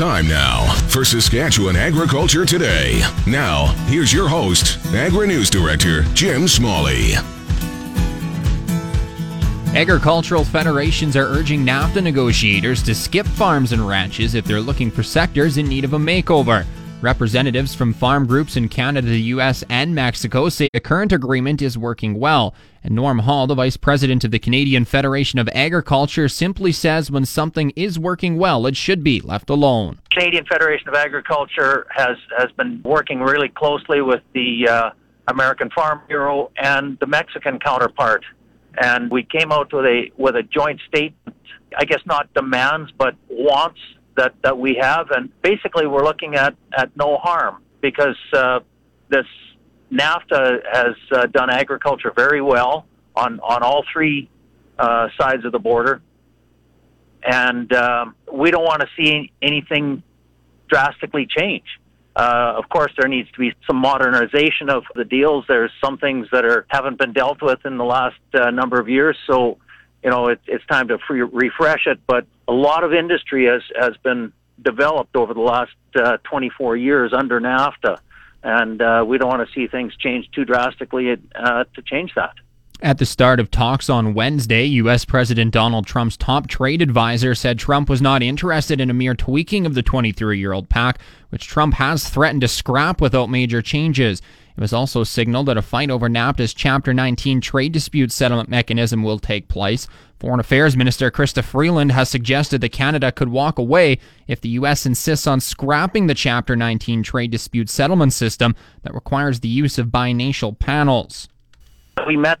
Time now for Saskatchewan Agriculture Today. Now, here's your host, Agri News Director Jim Smalley. Agricultural federations are urging NAFTA negotiators to skip farms and ranches if they're looking for sectors in need of a makeover. Representatives from farm groups in Canada, the U.S., and Mexico say the current agreement is working well. And Norm Hall, the vice president of the Canadian Federation of Agriculture, simply says when something is working well, it should be left alone. Canadian Federation of Agriculture has, has been working really closely with the uh, American Farm Bureau and the Mexican counterpart. And we came out with a with a joint statement, I guess not demands, but wants that, that we have. And basically, we're looking at, at no harm because uh, this NAFTA has uh, done agriculture very well on, on all three uh, sides of the border. And um, we don't want to see anything drastically change. Uh, of course, there needs to be some modernization of the deals. There's some things that are haven't been dealt with in the last uh, number of years. So you know, it, it's time to free, refresh it. But a lot of industry has, has been developed over the last uh, 24 years under NAFTA, and uh, we don't want to see things change too drastically uh, to change that. At the start of talks on Wednesday, U.S. President Donald Trump's top trade advisor said Trump was not interested in a mere tweaking of the 23 year old pact, which Trump has threatened to scrap without major changes. It was also signaled that a fight over NAFTA's Chapter 19 trade dispute settlement mechanism will take place. Foreign Affairs Minister Chrystia Freeland has suggested that Canada could walk away if the U.S. insists on scrapping the Chapter 19 trade dispute settlement system that requires the use of binational panels. We met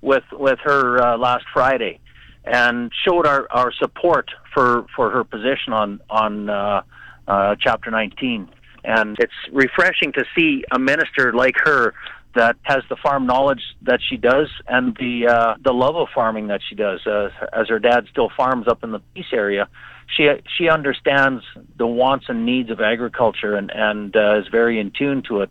with with her uh, last Friday and showed our, our support for, for her position on on uh, uh, Chapter 19. And it's refreshing to see a minister like her that has the farm knowledge that she does and the uh, the love of farming that she does. Uh, as her dad still farms up in the Peace area, she she understands the wants and needs of agriculture and and uh, is very in tune to it.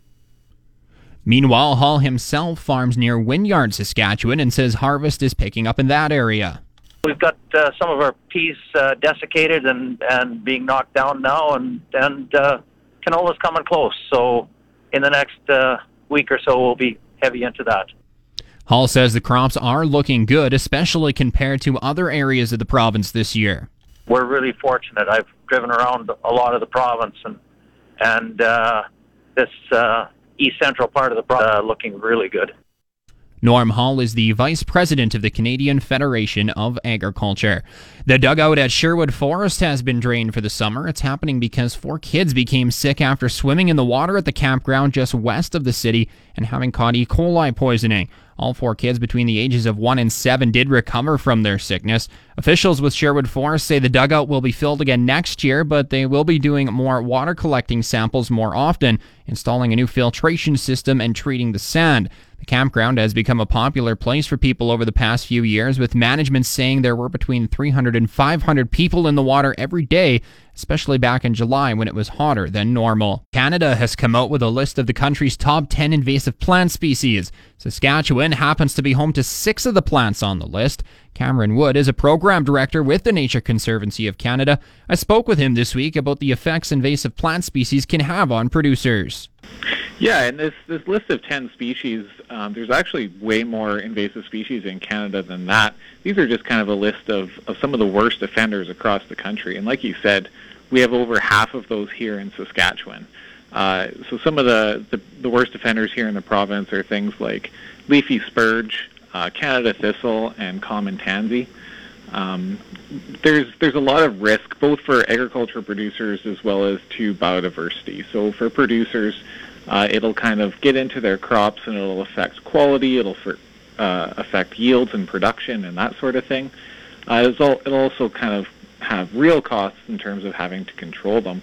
Meanwhile, Hall himself farms near Wynyard, Saskatchewan, and says harvest is picking up in that area. We've got uh, some of our peas uh, desiccated and, and being knocked down now, and and uh, canola's coming close. So in the next uh, week or so, we'll be heavy into that. Hall says the crops are looking good, especially compared to other areas of the province this year. We're really fortunate. I've driven around a lot of the province, and and uh, this uh, east central part of the province uh, looking really good. Norm Hall is the vice president of the Canadian Federation of Agriculture. The dugout at Sherwood Forest has been drained for the summer. It's happening because four kids became sick after swimming in the water at the campground just west of the city and having caught E. coli poisoning. All four kids between the ages of 1 and 7 did recover from their sickness. Officials with Sherwood Forest say the dugout will be filled again next year, but they will be doing more water collecting samples more often, installing a new filtration system, and treating the sand. The campground has become a popular place for people over the past few years, with management saying there were between 300 and 500 people in the water every day, especially back in July when it was hotter than normal. Canada has come out with a list of the country's top 10 invasive plant species. Saskatchewan happens to be home to six of the plants on the list. Cameron Wood is a program director with the Nature Conservancy of Canada. I spoke with him this week about the effects invasive plant species can have on producers. Yeah, and this this list of ten species, um, there's actually way more invasive species in Canada than that. These are just kind of a list of, of some of the worst offenders across the country. And like you said, we have over half of those here in Saskatchewan. Uh, so some of the, the, the worst offenders here in the province are things like leafy spurge, uh, Canada thistle, and common tansy. Um, there's there's a lot of risk both for agriculture producers as well as to biodiversity. So for producers, uh, it'll kind of get into their crops and it'll affect quality. It'll for, uh, affect yields and production and that sort of thing. Uh, it'll, it'll also kind of have real costs in terms of having to control them.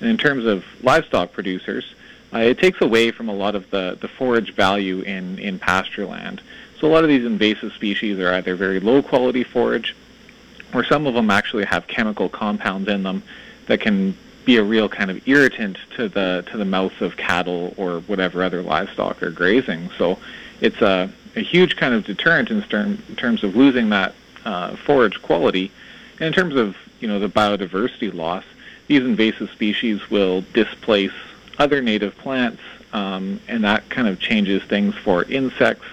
And in terms of livestock producers, uh, it takes away from a lot of the, the forage value in, in pasture land. So a lot of these invasive species are either very low quality forage or some of them actually have chemical compounds in them that can be a real kind of irritant to the to the mouth of cattle or whatever other livestock are grazing. So it's a, a huge kind of deterrent in, term, in terms of losing that uh, forage quality. And in terms of you know the biodiversity loss, these invasive species will displace other native plants, um, and that kind of changes things for insects,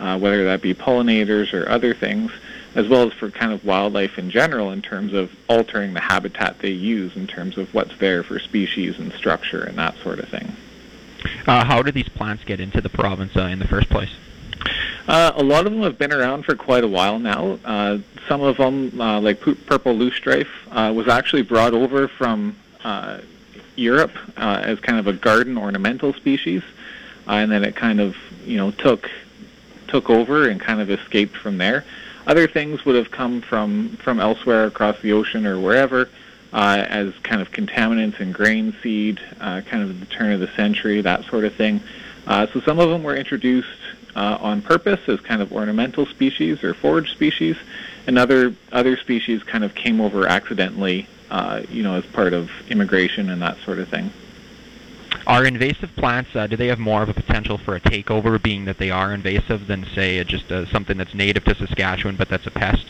uh, whether that be pollinators or other things, as well as for kind of wildlife in general in terms of altering the habitat they use in terms of what's there for species and structure and that sort of thing. Uh, how do these plants get into the province uh, in the first place? Uh, a lot of them have been around for quite a while now. Uh, some of them, uh, like purple loosestrife, uh, was actually brought over from uh, Europe uh, as kind of a garden ornamental species, uh, and then it kind of, you know, took took over and kind of escaped from there. Other things would have come from from elsewhere across the ocean or wherever. Uh, as kind of contaminants in grain seed, uh, kind of at the turn of the century, that sort of thing. Uh, so some of them were introduced uh, on purpose as kind of ornamental species or forage species, and other other species kind of came over accidentally, uh, you know, as part of immigration and that sort of thing. Are invasive plants? Uh, do they have more of a potential for a takeover, being that they are invasive, than say just uh, something that's native to Saskatchewan but that's a pest?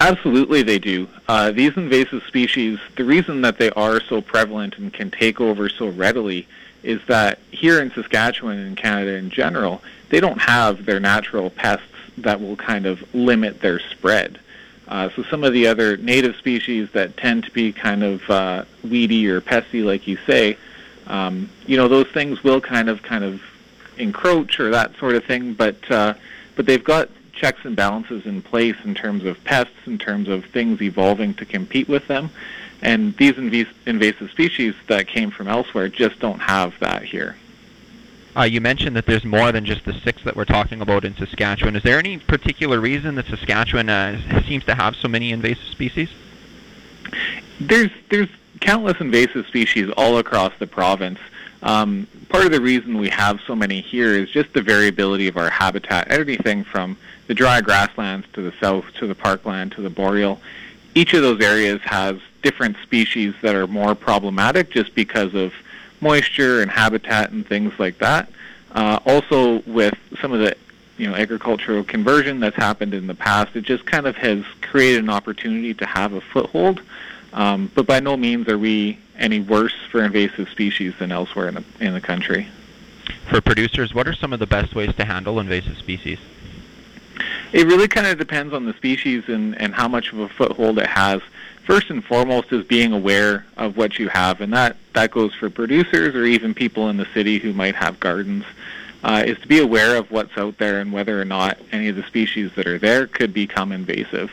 Absolutely, they do. Uh, these invasive species, the reason that they are so prevalent and can take over so readily is that here in Saskatchewan and Canada in general, they don't have their natural pests that will kind of limit their spread. Uh, so some of the other native species that tend to be kind of uh, weedy or pesty, like you say, um, you know, those things will kind of kind of encroach or that sort of thing. But uh, but they've got checks and balances in place in terms of pests, in terms of things evolving to compete with them. And these inv- invasive species that came from elsewhere just don't have that here. Uh, you mentioned that there's more than just the six that we're talking about in Saskatchewan. Is there any particular reason that Saskatchewan uh, seems to have so many invasive species? There's there's countless invasive species all across the province. Um, part of the reason we have so many here is just the variability of our habitat. Everything from the dry grasslands to the south to the parkland to the boreal. Each of those areas has different species that are more problematic just because of moisture and habitat and things like that. Uh, also, with some of the you know agricultural conversion that's happened in the past, it just kind of has created an opportunity to have a foothold. Um, but by no means are we any worse for invasive species than elsewhere in the in the country. For producers, what are some of the best ways to handle invasive species? It really kind of depends on the species and, and how much of a foothold it has first and foremost is being aware of what you have, and that that goes for producers or even people in the city who might have gardens. Uh, is to be aware of what's out there and whether or not any of the species that are there could become invasive.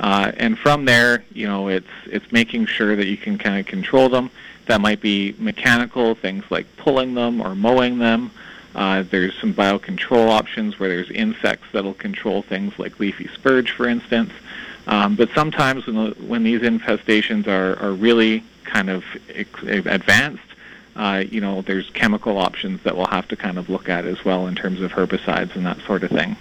Uh, and from there, you know, it's it's making sure that you can kind of control them. That might be mechanical things like pulling them or mowing them. Uh, there's some biocontrol options where there's insects that'll control things like leafy spurge, for instance. Um, but sometimes when, the, when these infestations are, are really kind of advanced, uh, you know, there's chemical options that we'll have to kind of look at as well in terms of herbicides and that sort of thing.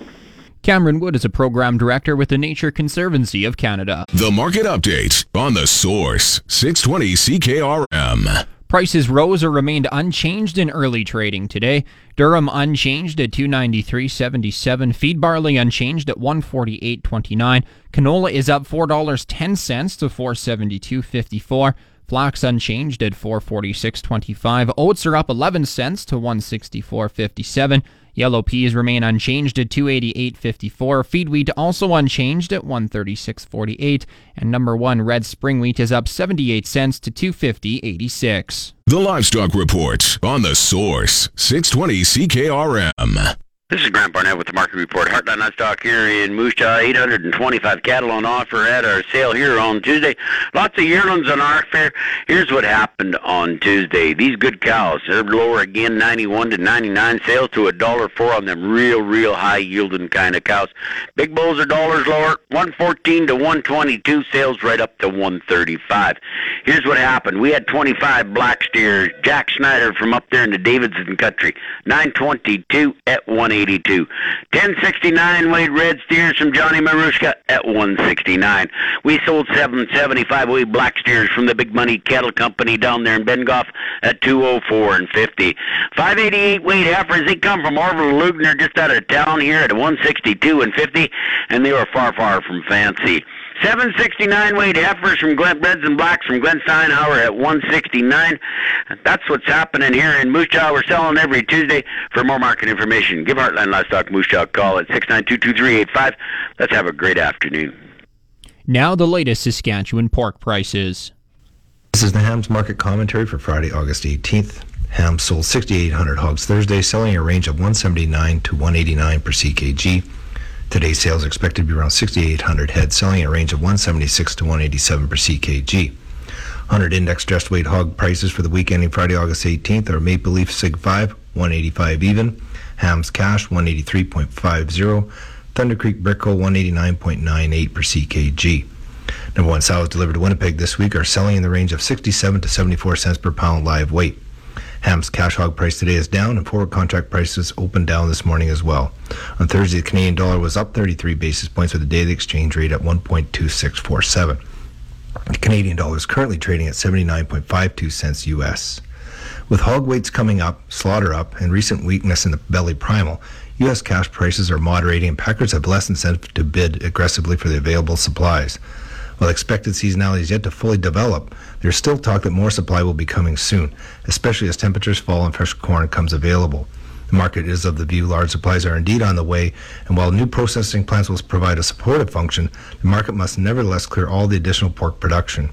Cameron Wood is a program director with the Nature Conservancy of Canada. The market update on the source 620 CKRM. Prices rose or remained unchanged in early trading today. Durum unchanged at 293.77. Feed barley unchanged at 148.29. Canola is up $4.10 to 472.54. Flax unchanged at 446.25. Oats are up 11 cents to 164.57. Yellow peas remain unchanged at 288.54. Feed wheat also unchanged at 136.48. And number one red spring wheat is up 78 cents to 250.86. The Livestock Report on the Source 620 CKRM. This is Grant Barnett with the Market Report. Heartland Livestock here in Moose Jaw. 825 cattle on offer at our sale here on Tuesday. Lots of yearlings on our fair. Here's what happened on Tuesday. These good cows, they're lower again, 91 to 99 sales to a dollar four on them real, real high yielding kind of cows. Big bulls are dollars lower, 114 to 122 sales right up to 135. Here's what happened. We had 25 black steers. Jack Snyder from up there in the Davidson country, 922 at 180. 182. 1069 weighed red steers from Johnny Marushka at 169. We sold 775 weighed black steers from the Big Money Cattle Company down there in Bengough at 204 and 50. 588 weighed heifers, they come from Orville Lugner just out of town here at 162 and 50, and they were far, far from fancy. 769 weight heifers from Glen Reds and Blacks from Glen Steinhauer at 169. That's what's happening here in Moose Jaw. We're selling every Tuesday. For more market information, give Heartland Livestock Moose Jaw a call at 692-2385. Let's have a great afternoon. Now the latest Saskatchewan pork prices. This is the Hams Market Commentary for Friday, August 18th. Hams sold 6,800 hogs Thursday, selling a range of 179 to 189 per ckg. Today's sales expected to be around 6,800 head, selling in a range of 176 to 187 per ckg. 100 index dressed weight hog prices for the week ending Friday, August 18th are Maple Leaf Sig 5, 185 even, Hams Cash, 183.50, Thunder Creek Brickle, 189.98 per ckg. Number one sows delivered to Winnipeg this week are selling in the range of 67 to 74 cents per pound live weight. Ham's cash hog price today is down, and forward contract prices opened down this morning as well. On Thursday, the Canadian dollar was up 33 basis points with a daily exchange rate at 1.2647. The Canadian dollar is currently trading at 79.52 cents US. With hog weights coming up, slaughter up, and recent weakness in the belly primal, U.S. cash prices are moderating and packers have less incentive to bid aggressively for the available supplies. While expected seasonality is yet to fully develop, there's still talk that more supply will be coming soon, especially as temperatures fall and fresh corn comes available. The market is of the view large supplies are indeed on the way, and while new processing plants will provide a supportive function, the market must nevertheless clear all the additional pork production.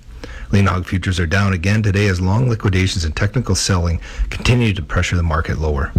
Lean hog futures are down again today as long liquidations and technical selling continue to pressure the market lower.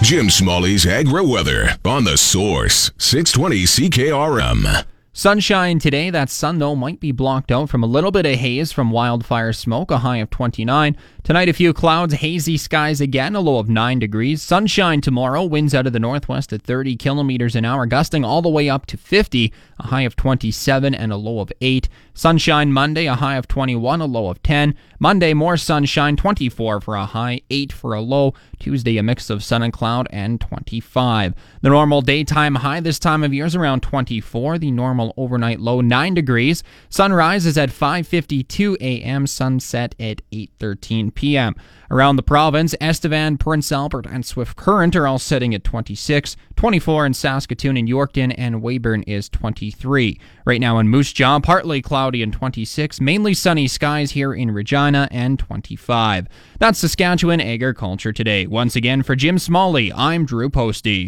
Jim Smalley's Agri Weather on the Source 620 CKRM. Sunshine today. That sun, though, might be blocked out from a little bit of haze from wildfire smoke, a high of 29. Tonight, a few clouds, hazy skies again, a low of 9 degrees. Sunshine tomorrow, winds out of the northwest at 30 kilometers an hour, gusting all the way up to 50, a high of 27 and a low of 8. Sunshine Monday, a high of 21, a low of 10. Monday, more sunshine, 24 for a high, 8 for a low. Tuesday, a mix of sun and cloud, and 25. The normal daytime high this time of year is around 24. The normal overnight low, 9 degrees. Sunrise is at 5:52 a.m. Sunset at 8:13 p.m. Around the province, Estevan, Prince Albert, and Swift Current are all setting at 26. 24 in Saskatoon and Yorkton, and Weyburn is 23. Right now in Moose Jaw, partly cloudy and 26. Mainly sunny skies here in Regina and 25. That's Saskatchewan Agriculture Today. Once again, for Jim Smalley, I'm Drew Postey.